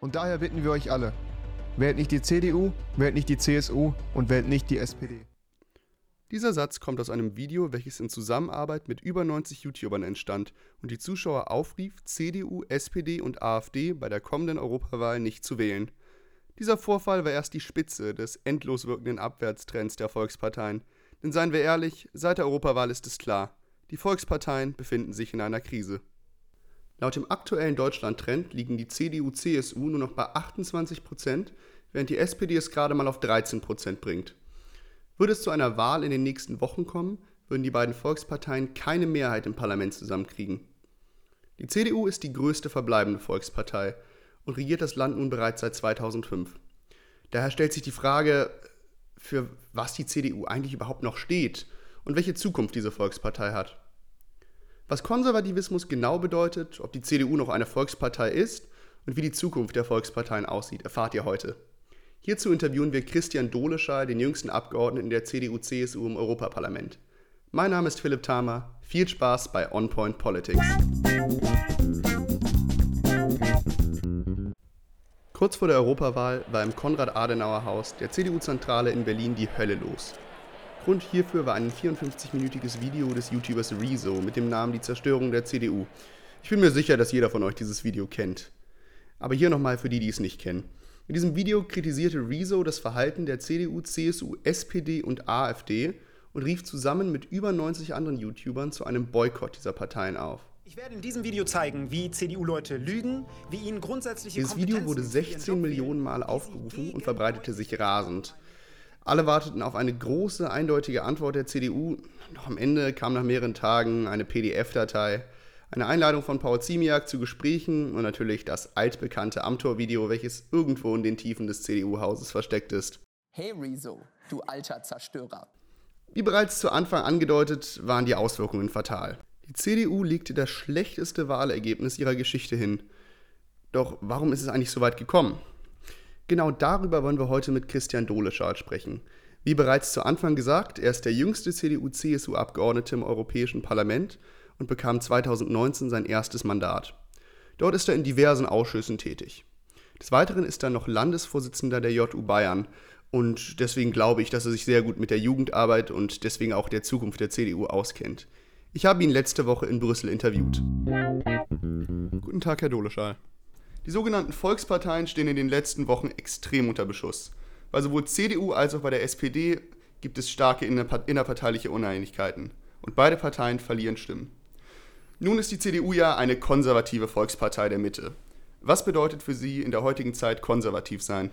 Und daher bitten wir euch alle, wählt nicht die CDU, wählt nicht die CSU und wählt nicht die SPD. Dieser Satz kommt aus einem Video, welches in Zusammenarbeit mit über 90 YouTubern entstand und die Zuschauer aufrief, CDU, SPD und AfD bei der kommenden Europawahl nicht zu wählen. Dieser Vorfall war erst die Spitze des endlos wirkenden Abwärtstrends der Volksparteien. Denn seien wir ehrlich, seit der Europawahl ist es klar, die Volksparteien befinden sich in einer Krise. Laut dem aktuellen Deutschland-Trend liegen die CDU-CSU nur noch bei 28 Prozent, während die SPD es gerade mal auf 13 Prozent bringt. Würde es zu einer Wahl in den nächsten Wochen kommen, würden die beiden Volksparteien keine Mehrheit im Parlament zusammenkriegen. Die CDU ist die größte verbleibende Volkspartei und regiert das Land nun bereits seit 2005. Daher stellt sich die Frage, für was die CDU eigentlich überhaupt noch steht und welche Zukunft diese Volkspartei hat. Was Konservativismus genau bedeutet, ob die CDU noch eine Volkspartei ist und wie die Zukunft der Volksparteien aussieht, erfahrt ihr heute. Hierzu interviewen wir Christian Doleschal, den jüngsten Abgeordneten der CDU-CSU im Europaparlament. Mein Name ist Philipp Thamer. Viel Spaß bei On Point Politics. Kurz vor der Europawahl war im Konrad-Adenauer-Haus der CDU-Zentrale in Berlin die Hölle los. Grund hierfür war ein 54-minütiges Video des YouTubers Rezo mit dem Namen Die Zerstörung der CDU. Ich bin mir sicher, dass jeder von euch dieses Video kennt. Aber hier nochmal für die, die es nicht kennen. In diesem Video kritisierte Rezo das Verhalten der CDU, CSU, SPD und AfD und rief zusammen mit über 90 anderen YouTubern zu einem Boykott dieser Parteien auf. Ich werde in diesem Video zeigen, wie CDU-Leute lügen, wie ihnen grundsätzliche Dieses Video wurde 16 Millionen Mal aufgerufen und verbreitete sich rasend. Alle warteten auf eine große, eindeutige Antwort der CDU, doch am Ende kam nach mehreren Tagen eine PDF-Datei eine Einladung von Paul Ziemiak zu Gesprächen und natürlich das altbekannte Amtor-Video, welches irgendwo in den Tiefen des CDU-Hauses versteckt ist. Hey Rezo, du alter Zerstörer. Wie bereits zu Anfang angedeutet, waren die Auswirkungen fatal. Die CDU legte das schlechteste Wahlergebnis ihrer Geschichte hin. Doch warum ist es eigentlich so weit gekommen? Genau darüber wollen wir heute mit Christian Doleschal sprechen. Wie bereits zu Anfang gesagt, er ist der jüngste CDU-CSU-Abgeordnete im Europäischen Parlament und bekam 2019 sein erstes Mandat. Dort ist er in diversen Ausschüssen tätig. Des Weiteren ist er noch Landesvorsitzender der JU Bayern und deswegen glaube ich, dass er sich sehr gut mit der Jugendarbeit und deswegen auch der Zukunft der CDU auskennt. Ich habe ihn letzte Woche in Brüssel interviewt. Guten Tag, Herr Doleschal. Die sogenannten Volksparteien stehen in den letzten Wochen extrem unter Beschuss. Bei sowohl CDU als auch bei der SPD gibt es starke innerparteiliche Uneinigkeiten und beide Parteien verlieren Stimmen. Nun ist die CDU ja eine konservative Volkspartei der Mitte. Was bedeutet für Sie in der heutigen Zeit konservativ sein?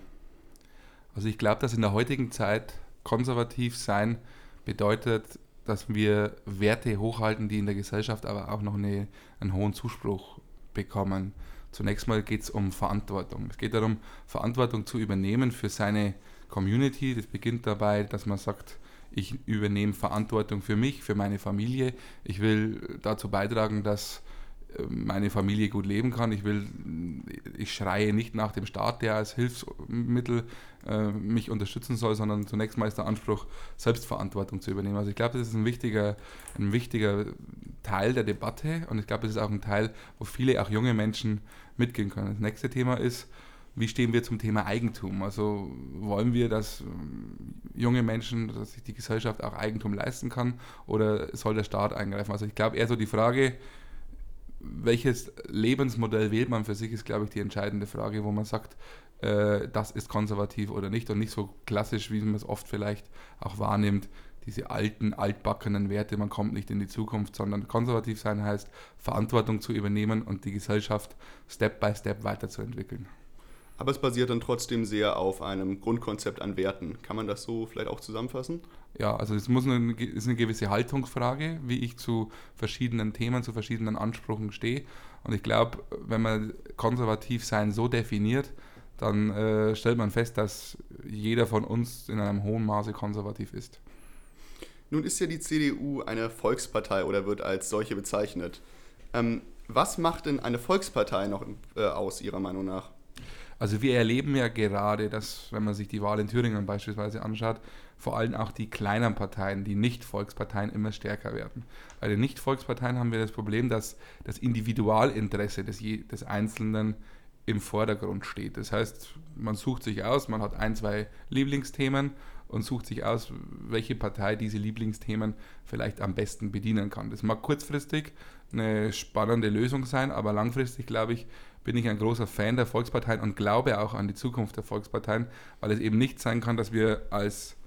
Also ich glaube, dass in der heutigen Zeit konservativ sein bedeutet, dass wir Werte hochhalten, die in der Gesellschaft aber auch noch eine, einen hohen Zuspruch bekommen. Zunächst mal geht es um Verantwortung. Es geht darum, Verantwortung zu übernehmen für seine Community. Das beginnt dabei, dass man sagt, ich übernehme Verantwortung für mich, für meine Familie. Ich will dazu beitragen, dass meine Familie gut leben kann. Ich will, ich schreie nicht nach dem Staat, der als Hilfsmittel äh, mich unterstützen soll, sondern zunächst mal ist der Anspruch, Selbstverantwortung zu übernehmen. Also ich glaube, das ist ein wichtiger, ein wichtiger Teil der Debatte und ich glaube, das ist auch ein Teil, wo viele, auch junge Menschen mitgehen können. Das nächste Thema ist, wie stehen wir zum Thema Eigentum? Also wollen wir, dass ähm, junge Menschen, dass sich die Gesellschaft auch Eigentum leisten kann oder soll der Staat eingreifen? Also ich glaube eher so die Frage, welches Lebensmodell wählt man für sich, ist, glaube ich, die entscheidende Frage, wo man sagt, äh, das ist konservativ oder nicht und nicht so klassisch, wie man es oft vielleicht auch wahrnimmt, diese alten, altbackenen Werte, man kommt nicht in die Zukunft, sondern konservativ sein heißt, Verantwortung zu übernehmen und die Gesellschaft Step by Step weiterzuentwickeln. Aber es basiert dann trotzdem sehr auf einem Grundkonzept an Werten. Kann man das so vielleicht auch zusammenfassen? Ja, also es muss eine, ist eine gewisse Haltungsfrage, wie ich zu verschiedenen Themen, zu verschiedenen Ansprüchen stehe. Und ich glaube, wenn man konservativ sein so definiert, dann äh, stellt man fest, dass jeder von uns in einem hohen Maße konservativ ist. Nun ist ja die CDU eine Volkspartei oder wird als solche bezeichnet. Ähm, was macht denn eine Volkspartei noch äh, aus, Ihrer Meinung nach? Also wir erleben ja gerade, dass, wenn man sich die Wahl in Thüringen beispielsweise anschaut, vor allem auch die kleinen Parteien, die Nicht-Volksparteien immer stärker werden. Bei den Nicht-Volksparteien haben wir das Problem, dass das Individualinteresse des, des Einzelnen im Vordergrund steht. Das heißt, man sucht sich aus, man hat ein, zwei Lieblingsthemen und sucht sich aus, welche Partei diese Lieblingsthemen vielleicht am besten bedienen kann. Das mag kurzfristig eine spannende Lösung sein, aber langfristig, glaube ich, bin ich ein großer Fan der Volksparteien und glaube auch an die Zukunft der Volksparteien, weil es eben nicht sein kann, dass wir als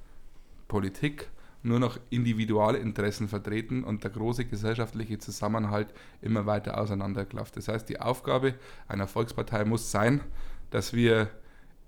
Politik nur noch Individualinteressen vertreten und der große gesellschaftliche Zusammenhalt immer weiter auseinanderklafft. Das heißt, die Aufgabe einer Volkspartei muss sein, dass wir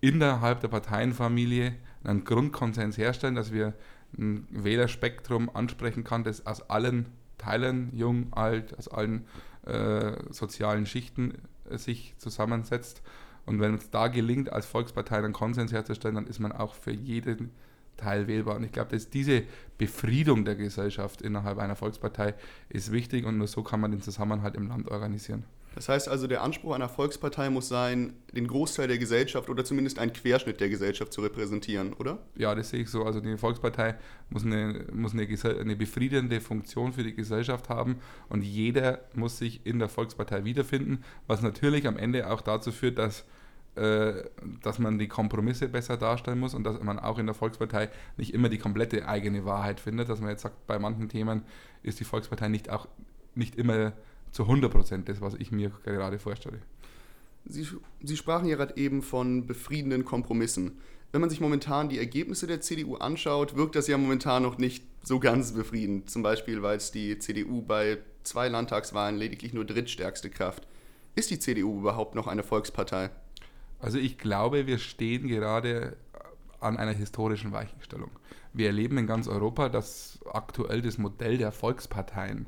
innerhalb der Parteienfamilie einen Grundkonsens herstellen, dass wir ein Wählerspektrum ansprechen kann, das aus allen Teilen, jung, alt, aus allen äh, sozialen Schichten äh, sich zusammensetzt. Und wenn es da gelingt, als Volkspartei einen Konsens herzustellen, dann ist man auch für jeden Teil wählbar. Und ich glaube, dass diese Befriedung der Gesellschaft innerhalb einer Volkspartei ist wichtig und nur so kann man den Zusammenhalt im Land organisieren. Das heißt also, der Anspruch einer Volkspartei muss sein, den Großteil der Gesellschaft oder zumindest einen Querschnitt der Gesellschaft zu repräsentieren, oder? Ja, das sehe ich so. Also die Volkspartei muss eine, muss eine, eine befriedende Funktion für die Gesellschaft haben und jeder muss sich in der Volkspartei wiederfinden, was natürlich am Ende auch dazu führt, dass dass man die Kompromisse besser darstellen muss und dass man auch in der Volkspartei nicht immer die komplette eigene Wahrheit findet, dass man jetzt sagt, bei manchen Themen ist die Volkspartei nicht auch nicht immer zu 100 Prozent das, was ich mir gerade vorstelle. Sie, Sie sprachen ja gerade eben von befriedenden Kompromissen. Wenn man sich momentan die Ergebnisse der CDU anschaut, wirkt das ja momentan noch nicht so ganz befriedend. Zum Beispiel, weil es die CDU bei zwei Landtagswahlen lediglich nur drittstärkste Kraft. Ist die CDU überhaupt noch eine Volkspartei? Also ich glaube, wir stehen gerade an einer historischen Weichenstellung. Wir erleben in ganz Europa, dass aktuell das Modell der Volksparteien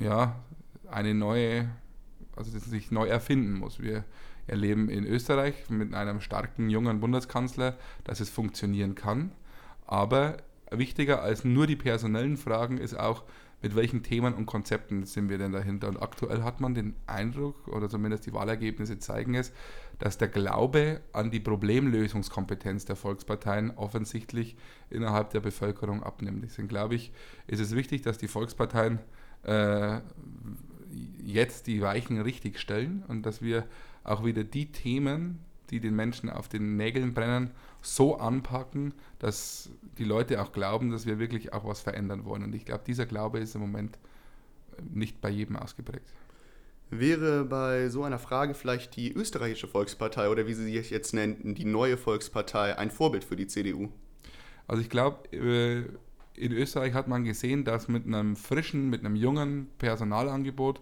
ja eine neue, also das sich neu erfinden muss. Wir erleben in Österreich mit einem starken jungen Bundeskanzler, dass es funktionieren kann. Aber wichtiger als nur die personellen Fragen ist auch, mit welchen Themen und Konzepten sind wir denn dahinter? Und aktuell hat man den Eindruck, oder zumindest die Wahlergebnisse zeigen es, dass der Glaube an die Problemlösungskompetenz der Volksparteien offensichtlich innerhalb der Bevölkerung abnimmt. Deswegen glaube ich, ist es wichtig, dass die Volksparteien äh, jetzt die Weichen richtig stellen und dass wir auch wieder die Themen, die den Menschen auf den Nägeln brennen, so anpacken, dass die Leute auch glauben, dass wir wirklich auch was verändern wollen. Und ich glaube, dieser Glaube ist im Moment nicht bei jedem ausgeprägt. Wäre bei so einer Frage vielleicht die österreichische Volkspartei oder wie sie sich jetzt nennen, die neue Volkspartei, ein Vorbild für die CDU? Also ich glaube, äh, in Österreich hat man gesehen, dass mit einem frischen, mit einem jungen Personalangebot,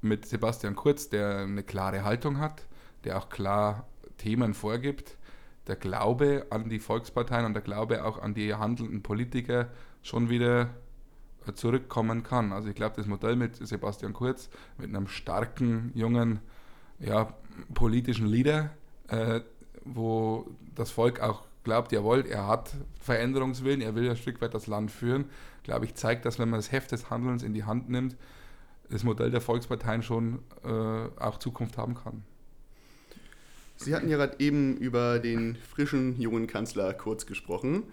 mit Sebastian Kurz, der eine klare Haltung hat, der auch klar Themen vorgibt, der Glaube an die Volksparteien und der Glaube auch an die handelnden Politiker schon wieder äh, zurückkommen kann. Also ich glaube, das Modell mit Sebastian Kurz, mit einem starken, jungen, ja, politischen Leader, äh, wo das Volk auch glaubt, jawohl, er hat Veränderungswillen, er will ein Stück weit das Land führen, glaube ich, zeigt, dass wenn man das Heft des Handelns in die Hand nimmt, das Modell der Volksparteien schon äh, auch Zukunft haben kann. Sie hatten ja gerade eben über den frischen jungen Kanzler Kurz gesprochen.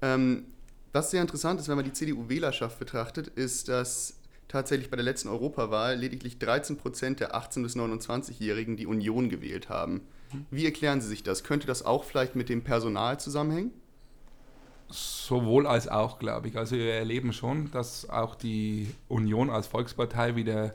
Ähm, was sehr interessant ist, wenn man die CDU-Wählerschaft betrachtet, ist, dass tatsächlich bei der letzten Europawahl lediglich 13 Prozent der 18- bis 29-Jährigen die Union gewählt haben. Wie erklären Sie sich das? Könnte das auch vielleicht mit dem Personal zusammenhängen? Sowohl als auch, glaube ich. Also wir erleben schon, dass auch die Union als Volkspartei wieder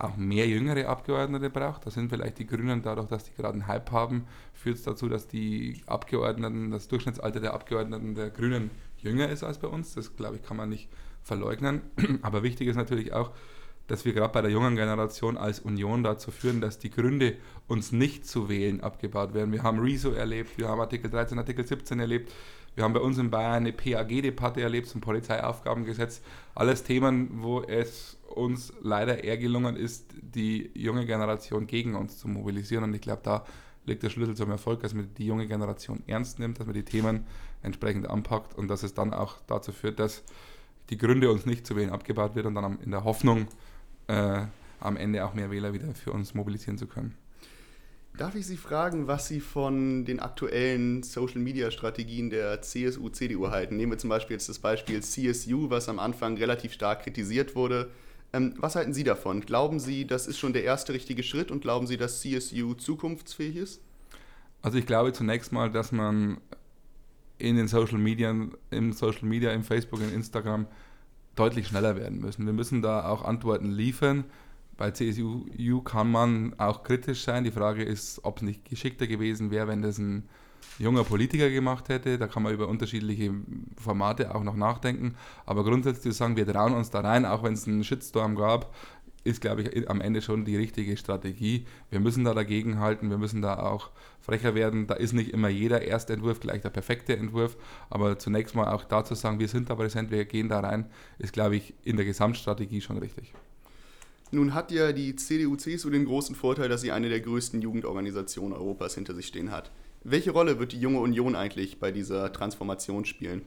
auch mehr jüngere Abgeordnete braucht. Da sind vielleicht die Grünen, dadurch, dass die gerade einen Hype haben, führt es dazu, dass die Abgeordneten, das Durchschnittsalter der Abgeordneten der Grünen jünger ist als bei uns. Das, glaube ich, kann man nicht verleugnen. Aber wichtig ist natürlich auch, dass wir gerade bei der jungen Generation als Union dazu führen, dass die Gründe, uns nicht zu wählen, abgebaut werden. Wir haben Rezo erlebt, wir haben Artikel 13, Artikel 17 erlebt, wir haben bei uns in Bayern eine PAG-Debatte erlebt zum Polizeiaufgabengesetz. Alles Themen, wo es uns leider eher gelungen ist, die junge Generation gegen uns zu mobilisieren. Und ich glaube, da liegt der Schlüssel zum Erfolg, dass man die junge Generation ernst nimmt, dass man die Themen entsprechend anpackt und dass es dann auch dazu führt, dass die Gründe, uns nicht zu wählen, abgebaut wird und dann in der Hoffnung, äh, am Ende auch mehr Wähler wieder für uns mobilisieren zu können. Darf ich Sie fragen, was Sie von den aktuellen Social-Media-Strategien der CSU, CDU halten? Nehmen wir zum Beispiel jetzt das Beispiel CSU, was am Anfang relativ stark kritisiert wurde. Ähm, was halten Sie davon? Glauben Sie, das ist schon der erste richtige Schritt und glauben Sie, dass CSU zukunftsfähig ist? Also ich glaube zunächst mal, dass man in den Social Media, im Social Media, im Facebook, im Instagram deutlich schneller werden müssen. Wir müssen da auch Antworten liefern. Bei CSU kann man auch kritisch sein. Die Frage ist, ob es nicht geschickter gewesen wäre, wenn das ein junger Politiker gemacht hätte. Da kann man über unterschiedliche Formate auch noch nachdenken. Aber grundsätzlich zu sagen, wir trauen uns da rein, auch wenn es einen Shitstorm gab, ist, glaube ich, am Ende schon die richtige Strategie. Wir müssen da dagegen halten, wir müssen da auch frecher werden. Da ist nicht immer jeder erste Entwurf gleich der perfekte Entwurf, aber zunächst mal auch dazu sagen, wir sind da präsent, wir gehen da rein, ist, glaube ich, in der Gesamtstrategie schon richtig. Nun hat ja die CDU-CSU den großen Vorteil, dass sie eine der größten Jugendorganisationen Europas hinter sich stehen hat. Welche Rolle wird die junge Union eigentlich bei dieser Transformation spielen?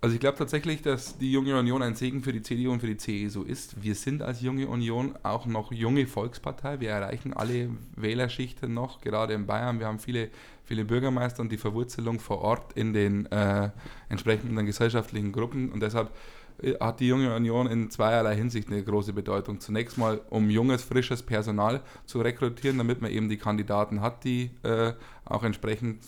Also ich glaube tatsächlich, dass die junge Union ein Segen für die CDU und für die CSU ist. Wir sind als junge Union auch noch junge Volkspartei. Wir erreichen alle Wählerschichten noch, gerade in Bayern. Wir haben viele, viele Bürgermeister und die Verwurzelung vor Ort in den äh, entsprechenden gesellschaftlichen Gruppen. Und deshalb hat die junge Union in zweierlei Hinsicht eine große Bedeutung. Zunächst mal, um junges, frisches Personal zu rekrutieren, damit man eben die Kandidaten hat, die äh, auch entsprechend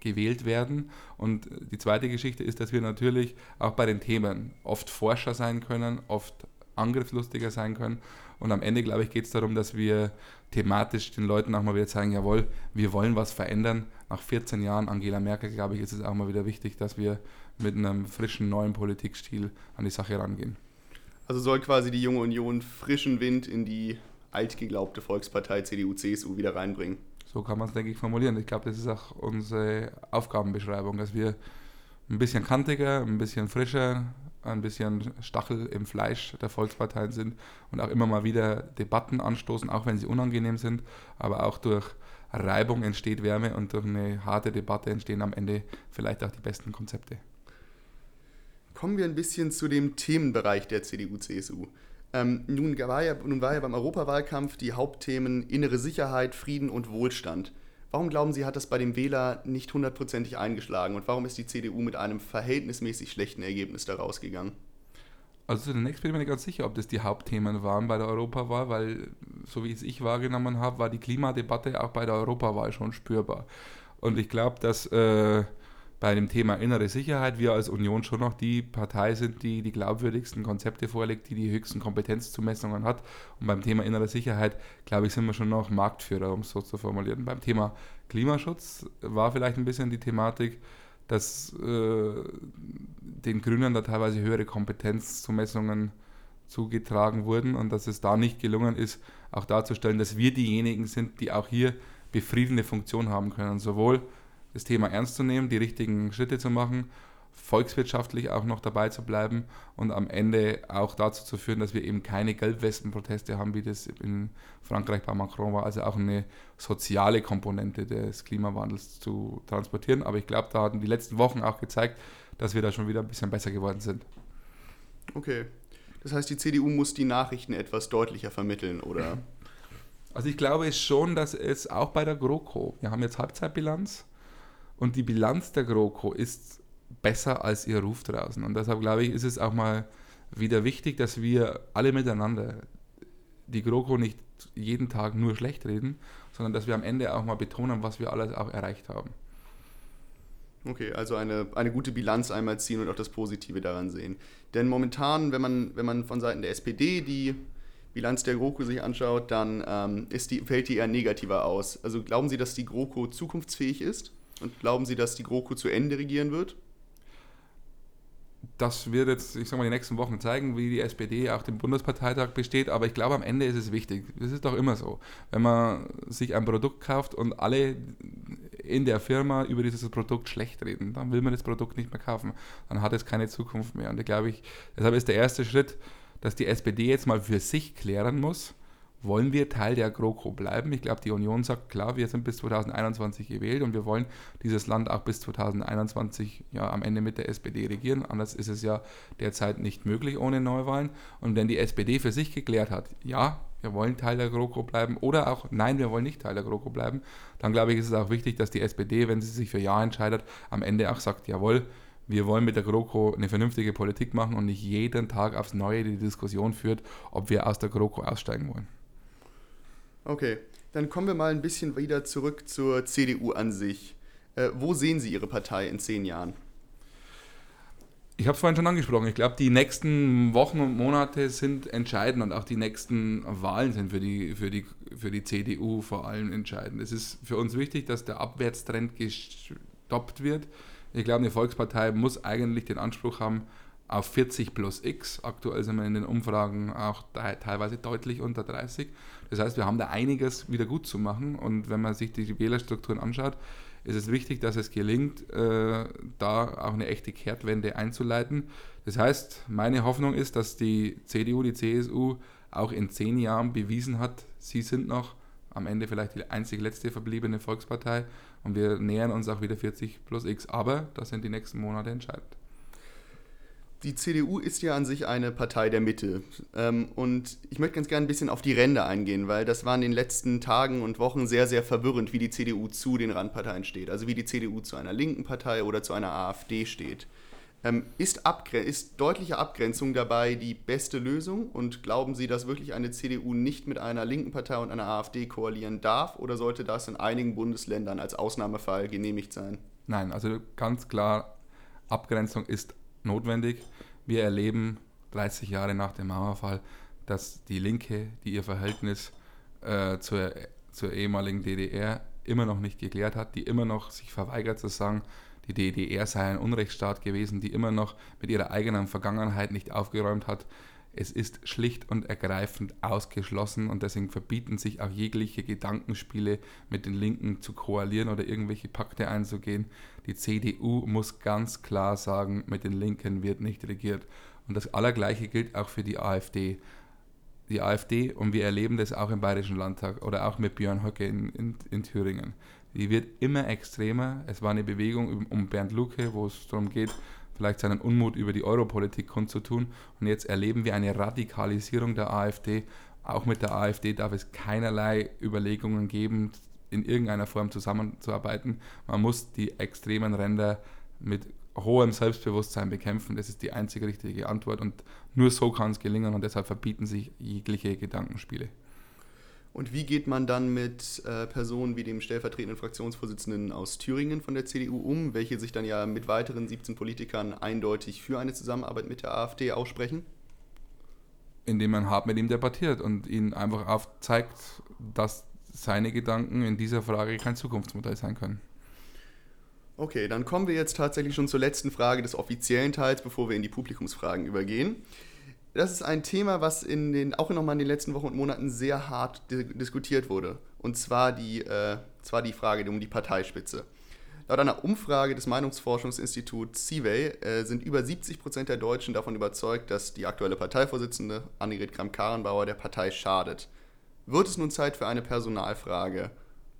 gewählt werden. Und die zweite Geschichte ist, dass wir natürlich auch bei den Themen oft Forscher sein können, oft angriffslustiger sein können. Und am Ende, glaube ich, geht es darum, dass wir thematisch den Leuten auch mal wieder zeigen, jawohl, wir wollen was verändern. Nach 14 Jahren Angela Merkel, glaube ich, ist es auch mal wieder wichtig, dass wir mit einem frischen neuen Politikstil an die Sache rangehen. Also soll quasi die junge Union frischen Wind in die altgeglaubte Volkspartei CDU-CSU wieder reinbringen. So kann man es, denke ich, formulieren. Ich glaube, das ist auch unsere Aufgabenbeschreibung, dass wir ein bisschen kantiger, ein bisschen frischer, ein bisschen Stachel im Fleisch der Volksparteien sind und auch immer mal wieder Debatten anstoßen, auch wenn sie unangenehm sind, aber auch durch Reibung entsteht Wärme und durch eine harte Debatte entstehen am Ende vielleicht auch die besten Konzepte. Kommen wir ein bisschen zu dem Themenbereich der CDU-CSU. Ähm, nun, war ja, nun war ja beim Europawahlkampf die Hauptthemen innere Sicherheit, Frieden und Wohlstand. Warum glauben Sie, hat das bei dem Wähler nicht hundertprozentig eingeschlagen und warum ist die CDU mit einem verhältnismäßig schlechten Ergebnis da rausgegangen? Also zunächst bin ich mir nicht ganz sicher, ob das die Hauptthemen waren bei der Europawahl, weil so wie es ich wahrgenommen habe, war die Klimadebatte auch bei der Europawahl schon spürbar. Und ich glaube, dass äh, bei dem Thema innere Sicherheit wir als Union schon noch die Partei sind, die die glaubwürdigsten Konzepte vorlegt, die die höchsten Kompetenzzumessungen hat. Und beim Thema innere Sicherheit, glaube ich, sind wir schon noch Marktführer, um es so zu formulieren. Beim Thema Klimaschutz war vielleicht ein bisschen die Thematik, dass äh, den Grünen da teilweise höhere Kompetenzzumessungen zugetragen wurden und dass es da nicht gelungen ist, auch darzustellen, dass wir diejenigen sind, die auch hier befriedende Funktion haben können, sowohl das Thema ernst zu nehmen, die richtigen Schritte zu machen, volkswirtschaftlich auch noch dabei zu bleiben und am Ende auch dazu zu führen, dass wir eben keine Gelbwesten-Proteste haben, wie das in Frankreich bei Macron war, also auch eine soziale Komponente des Klimawandels zu transportieren. Aber ich glaube, da hatten die letzten Wochen auch gezeigt, dass wir da schon wieder ein bisschen besser geworden sind. Okay. Das heißt, die CDU muss die Nachrichten etwas deutlicher vermitteln, oder? Also ich glaube schon, dass es auch bei der GroKo, wir haben jetzt Halbzeitbilanz, und die Bilanz der GroKo ist besser als ihr Ruf draußen. Und deshalb glaube ich, ist es auch mal wieder wichtig, dass wir alle miteinander die GroKo nicht jeden Tag nur schlecht reden, sondern dass wir am Ende auch mal betonen, was wir alles auch erreicht haben. Okay, also eine, eine gute Bilanz einmal ziehen und auch das Positive daran sehen. Denn momentan, wenn man, wenn man von Seiten der SPD die Bilanz der GroKo sich anschaut, dann ähm, ist die, fällt die eher negativer aus. Also glauben Sie, dass die GroKo zukunftsfähig ist? Und glauben Sie, dass die GroKo zu Ende regieren wird? Das wird jetzt, ich sag mal, die nächsten Wochen zeigen, wie die SPD auch dem Bundesparteitag besteht. Aber ich glaube, am Ende ist es wichtig. Das ist doch immer so. Wenn man sich ein Produkt kauft und alle in der Firma über dieses Produkt schlecht reden, dann will man das Produkt nicht mehr kaufen. Dann hat es keine Zukunft mehr. Und ich glaube, ich, deshalb ist der erste Schritt, dass die SPD jetzt mal für sich klären muss, wollen wir Teil der GroKo bleiben? Ich glaube, die Union sagt, klar, wir sind bis 2021 gewählt und wir wollen dieses Land auch bis 2021 ja, am Ende mit der SPD regieren. Anders ist es ja derzeit nicht möglich ohne Neuwahlen. Und wenn die SPD für sich geklärt hat, ja, wir wollen Teil der GroKo bleiben oder auch nein, wir wollen nicht Teil der GroKo bleiben, dann glaube ich, ist es auch wichtig, dass die SPD, wenn sie sich für Ja entscheidet, am Ende auch sagt, jawohl, wir wollen mit der GroKo eine vernünftige Politik machen und nicht jeden Tag aufs Neue die Diskussion führt, ob wir aus der GroKo aussteigen wollen. Okay, dann kommen wir mal ein bisschen wieder zurück zur CDU an sich. Äh, wo sehen Sie Ihre Partei in zehn Jahren? Ich habe es vorhin schon angesprochen. Ich glaube, die nächsten Wochen und Monate sind entscheidend und auch die nächsten Wahlen sind für die, für die, für die CDU vor allem entscheidend. Es ist für uns wichtig, dass der Abwärtstrend gestoppt wird. Ich glaube, eine Volkspartei muss eigentlich den Anspruch haben auf 40 plus X. Aktuell sind wir in den Umfragen auch teilweise deutlich unter 30. Das heißt, wir haben da einiges wieder gut zu machen. Und wenn man sich die Wählerstrukturen anschaut, ist es wichtig, dass es gelingt, äh, da auch eine echte Kehrtwende einzuleiten. Das heißt, meine Hoffnung ist, dass die CDU, die CSU auch in zehn Jahren bewiesen hat, sie sind noch am Ende vielleicht die einzig letzte verbliebene Volkspartei und wir nähern uns auch wieder 40 plus X. Aber das sind die nächsten Monate entscheidend die CDU ist ja an sich eine Partei der Mitte. Ähm, und ich möchte ganz gerne ein bisschen auf die Ränder eingehen, weil das war in den letzten Tagen und Wochen sehr, sehr verwirrend, wie die CDU zu den Randparteien steht. Also wie die CDU zu einer linken Partei oder zu einer AfD steht. Ähm, ist, ist deutliche Abgrenzung dabei die beste Lösung? Und glauben Sie, dass wirklich eine CDU nicht mit einer linken Partei und einer AfD koalieren darf? Oder sollte das in einigen Bundesländern als Ausnahmefall genehmigt sein? Nein, also ganz klar, Abgrenzung ist notwendig. Wir erleben 30 Jahre nach dem Mauerfall, dass die Linke, die ihr Verhältnis äh, zur, zur ehemaligen DDR immer noch nicht geklärt hat, die immer noch sich verweigert zu sagen, die DDR sei ein Unrechtsstaat gewesen, die immer noch mit ihrer eigenen Vergangenheit nicht aufgeräumt hat, es ist schlicht und ergreifend ausgeschlossen und deswegen verbieten sich auch jegliche Gedankenspiele mit den Linken zu koalieren oder irgendwelche Pakte einzugehen. Die CDU muss ganz klar sagen, mit den Linken wird nicht regiert. Und das Allergleiche gilt auch für die AfD. Die AfD, und wir erleben das auch im Bayerischen Landtag oder auch mit Björn Höcke in, in, in Thüringen, die wird immer extremer. Es war eine Bewegung um Bernd Lucke, wo es darum geht, vielleicht seinen Unmut über die Europolitik kundzutun. Und jetzt erleben wir eine Radikalisierung der AfD. Auch mit der AfD darf es keinerlei Überlegungen geben, in irgendeiner Form zusammenzuarbeiten. Man muss die extremen Ränder mit hohem Selbstbewusstsein bekämpfen. Das ist die einzige richtige Antwort und nur so kann es gelingen und deshalb verbieten sich jegliche Gedankenspiele. Und wie geht man dann mit äh, Personen wie dem stellvertretenden Fraktionsvorsitzenden aus Thüringen von der CDU um, welche sich dann ja mit weiteren 17 Politikern eindeutig für eine Zusammenarbeit mit der AfD aussprechen? Indem man hart mit ihm debattiert und ihn einfach aufzeigt, dass seine Gedanken in dieser Frage kein Zukunftsmodell sein können. Okay, dann kommen wir jetzt tatsächlich schon zur letzten Frage des offiziellen Teils, bevor wir in die Publikumsfragen übergehen das ist ein Thema, was in den, auch nochmal in den letzten Wochen und Monaten sehr hart di diskutiert wurde. Und zwar die, äh, zwar die Frage um die Parteispitze. Laut einer Umfrage des Meinungsforschungsinstituts CIVEY äh, sind über 70 Prozent der Deutschen davon überzeugt, dass die aktuelle Parteivorsitzende Annegret Kramp-Karrenbauer der Partei schadet. Wird es nun Zeit für eine Personalfrage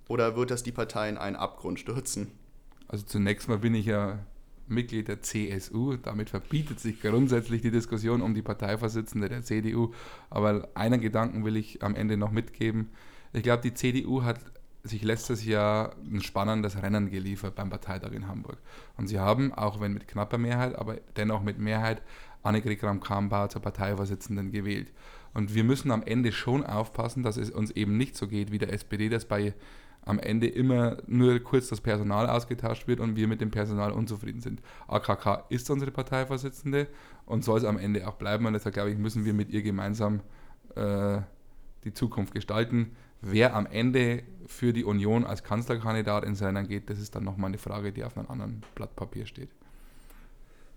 oder wird das die Partei in einen Abgrund stürzen? Also zunächst mal bin ich ja Mitglied der CSU. Damit verbietet sich grundsätzlich die Diskussion um die Parteivorsitzende der CDU. Aber einen Gedanken will ich am Ende noch mitgeben. Ich glaube, die CDU hat sich letztes Jahr ein spannendes Rennen geliefert beim Parteitag in Hamburg. Und sie haben, auch wenn mit knapper Mehrheit, aber dennoch mit Mehrheit, Annegret Kramp-Karrenbauer zur Parteivorsitzenden gewählt. Und wir müssen am Ende schon aufpassen, dass es uns eben nicht so geht wie der SPD, das bei am Ende immer nur kurz das Personal ausgetauscht wird und wir mit dem Personal unzufrieden sind. AKK ist unsere Parteivorsitzende und soll es am Ende auch bleiben. Und deshalb glaube ich, müssen wir mit ihr gemeinsam äh, die Zukunft gestalten. Wer am Ende für die Union als Kanzlerkandidat ins Rennen geht, das ist dann nochmal eine Frage, die auf einem anderen Blatt Papier steht.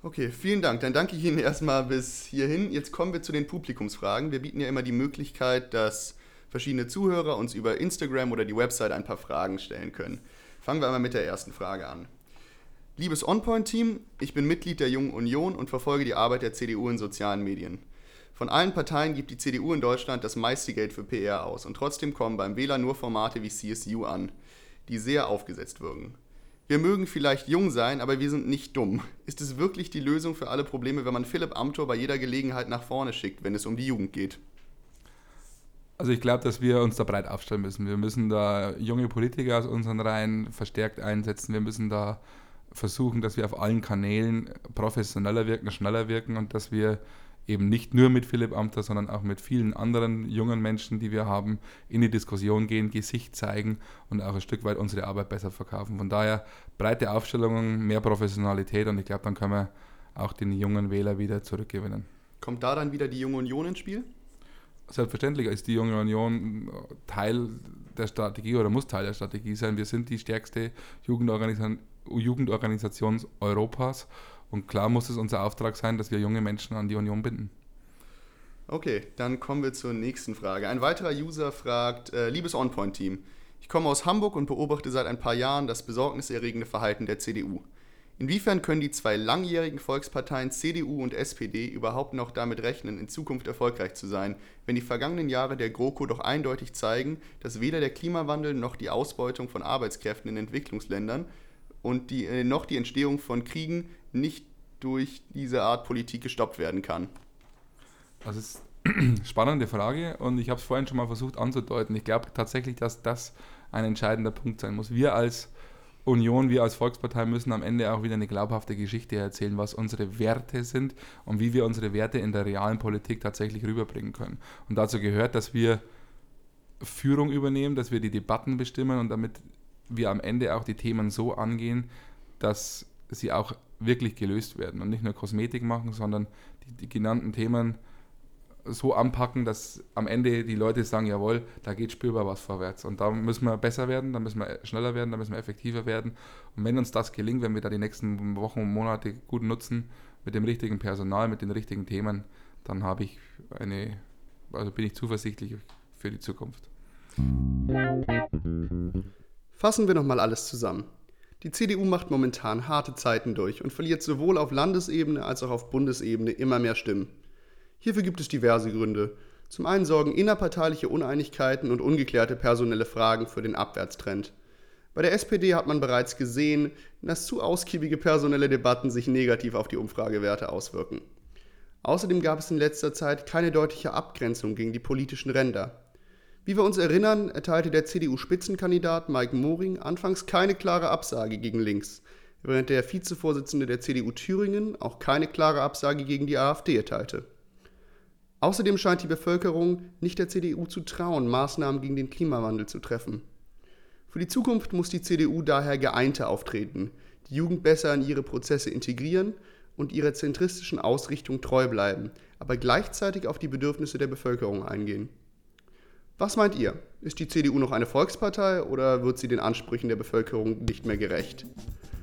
Okay, vielen Dank. Dann danke ich Ihnen erstmal bis hierhin. Jetzt kommen wir zu den Publikumsfragen. Wir bieten ja immer die Möglichkeit, dass verschiedene Zuhörer uns über Instagram oder die Website ein paar Fragen stellen können. Fangen wir einmal mit der ersten Frage an. Liebes OnPoint-Team, ich bin Mitglied der Jungen Union und verfolge die Arbeit der CDU in sozialen Medien. Von allen Parteien gibt die CDU in Deutschland das meiste Geld für PR aus und trotzdem kommen beim Wähler nur Formate wie CSU an, die sehr aufgesetzt wirken. Wir mögen vielleicht jung sein, aber wir sind nicht dumm. Ist es wirklich die Lösung für alle Probleme, wenn man Philipp Amthor bei jeder Gelegenheit nach vorne schickt, wenn es um die Jugend geht? Also ich glaube, dass wir uns da breit aufstellen müssen. Wir müssen da junge Politiker aus unseren Reihen verstärkt einsetzen. Wir müssen da versuchen, dass wir auf allen Kanälen professioneller wirken, schneller wirken und dass wir eben nicht nur mit Philipp Amter, sondern auch mit vielen anderen jungen Menschen, die wir haben, in die Diskussion gehen, Gesicht zeigen und auch ein Stück weit unsere Arbeit besser verkaufen. Von daher breite Aufstellungen, mehr Professionalität und ich glaube, dann können wir auch den jungen Wähler wieder zurückgewinnen. Kommt da dann wieder die Junge Union ins Spiel? Selbstverständlich ist die Junge Union Teil der Strategie oder muss Teil der Strategie sein. Wir sind die stärkste Jugendorganisation, Jugendorganisation Europas und klar muss es unser Auftrag sein, dass wir junge Menschen an die Union binden. Okay, dann kommen wir zur nächsten Frage. Ein weiterer User fragt, äh, liebes OnPoint-Team, ich komme aus Hamburg und beobachte seit ein paar Jahren das besorgniserregende Verhalten der CDU. Inwiefern können die zwei langjährigen Volksparteien CDU und SPD überhaupt noch damit rechnen, in Zukunft erfolgreich zu sein, wenn die vergangenen Jahre der GroKo doch eindeutig zeigen, dass weder der Klimawandel noch die Ausbeutung von Arbeitskräften in Entwicklungsländern und die, äh, noch die Entstehung von Kriegen nicht durch diese Art Politik gestoppt werden kann? Das ist eine spannende Frage und ich habe es vorhin schon mal versucht anzudeuten. Ich glaube tatsächlich, dass das ein entscheidender Punkt sein muss. Wir als Union, wir als Volkspartei müssen am Ende auch wieder eine glaubhafte Geschichte erzählen, was unsere Werte sind und wie wir unsere Werte in der realen Politik tatsächlich rüberbringen können. Und dazu gehört, dass wir Führung übernehmen, dass wir die Debatten bestimmen und damit wir am Ende auch die Themen so angehen, dass sie auch wirklich gelöst werden und nicht nur Kosmetik machen, sondern die, die genannten Themen so anpacken, dass am Ende die Leute sagen, jawohl, da geht spürbar was vorwärts. Und da müssen wir besser werden, da müssen wir schneller werden, da müssen wir effektiver werden. Und wenn uns das gelingt, wenn wir da die nächsten Wochen und Monate gut nutzen, mit dem richtigen Personal, mit den richtigen Themen, dann habe ich eine, also bin ich zuversichtlich für die Zukunft. Fassen wir nochmal alles zusammen. Die CDU macht momentan harte Zeiten durch und verliert sowohl auf Landesebene als auch auf Bundesebene immer mehr Stimmen. Hierfür gibt es diverse Gründe. Zum einen sorgen innerparteiliche Uneinigkeiten und ungeklärte personelle Fragen für den Abwärtstrend. Bei der SPD hat man bereits gesehen, dass zu ausgiebige personelle Debatten sich negativ auf die Umfragewerte auswirken. Außerdem gab es in letzter Zeit keine deutliche Abgrenzung gegen die politischen Ränder. Wie wir uns erinnern, erteilte der CDU-Spitzenkandidat Mike Moring anfangs keine klare Absage gegen links, während der Vizevorsitzende der CDU Thüringen auch keine klare Absage gegen die AfD erteilte. Außerdem scheint die Bevölkerung nicht der CDU zu trauen, Maßnahmen gegen den Klimawandel zu treffen. Für die Zukunft muss die CDU daher geeinter auftreten, die Jugend besser in ihre Prozesse integrieren und ihrer zentristischen Ausrichtung treu bleiben, aber gleichzeitig auf die Bedürfnisse der Bevölkerung eingehen. Was meint ihr? Ist die CDU noch eine Volkspartei oder wird sie den Ansprüchen der Bevölkerung nicht mehr gerecht?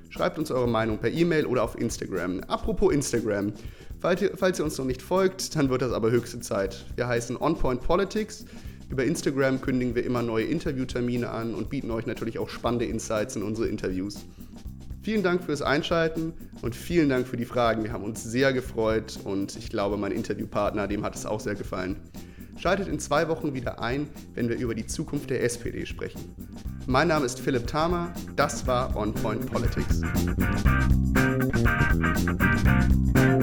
Schreibt uns eure Meinung per E-Mail oder auf Instagram. Apropos Instagram. Falls ihr, falls ihr, uns noch nicht folgt, dann wird das aber höchste Zeit. Wir heißen OnPoint Politics. Über Instagram kündigen wir immer neue Interviewtermine an und bieten euch natürlich auch spannende Insights in unsere Interviews. Vielen Dank fürs Einschalten und vielen Dank für die Fragen. Wir haben uns sehr gefreut und ich glaube, mein Interviewpartner, dem hat es auch sehr gefallen. Schaltet in zwei Wochen wieder ein, wenn wir über die Zukunft der SPD sprechen. Mein Name ist Philipp Thamer, das war On Point Politics.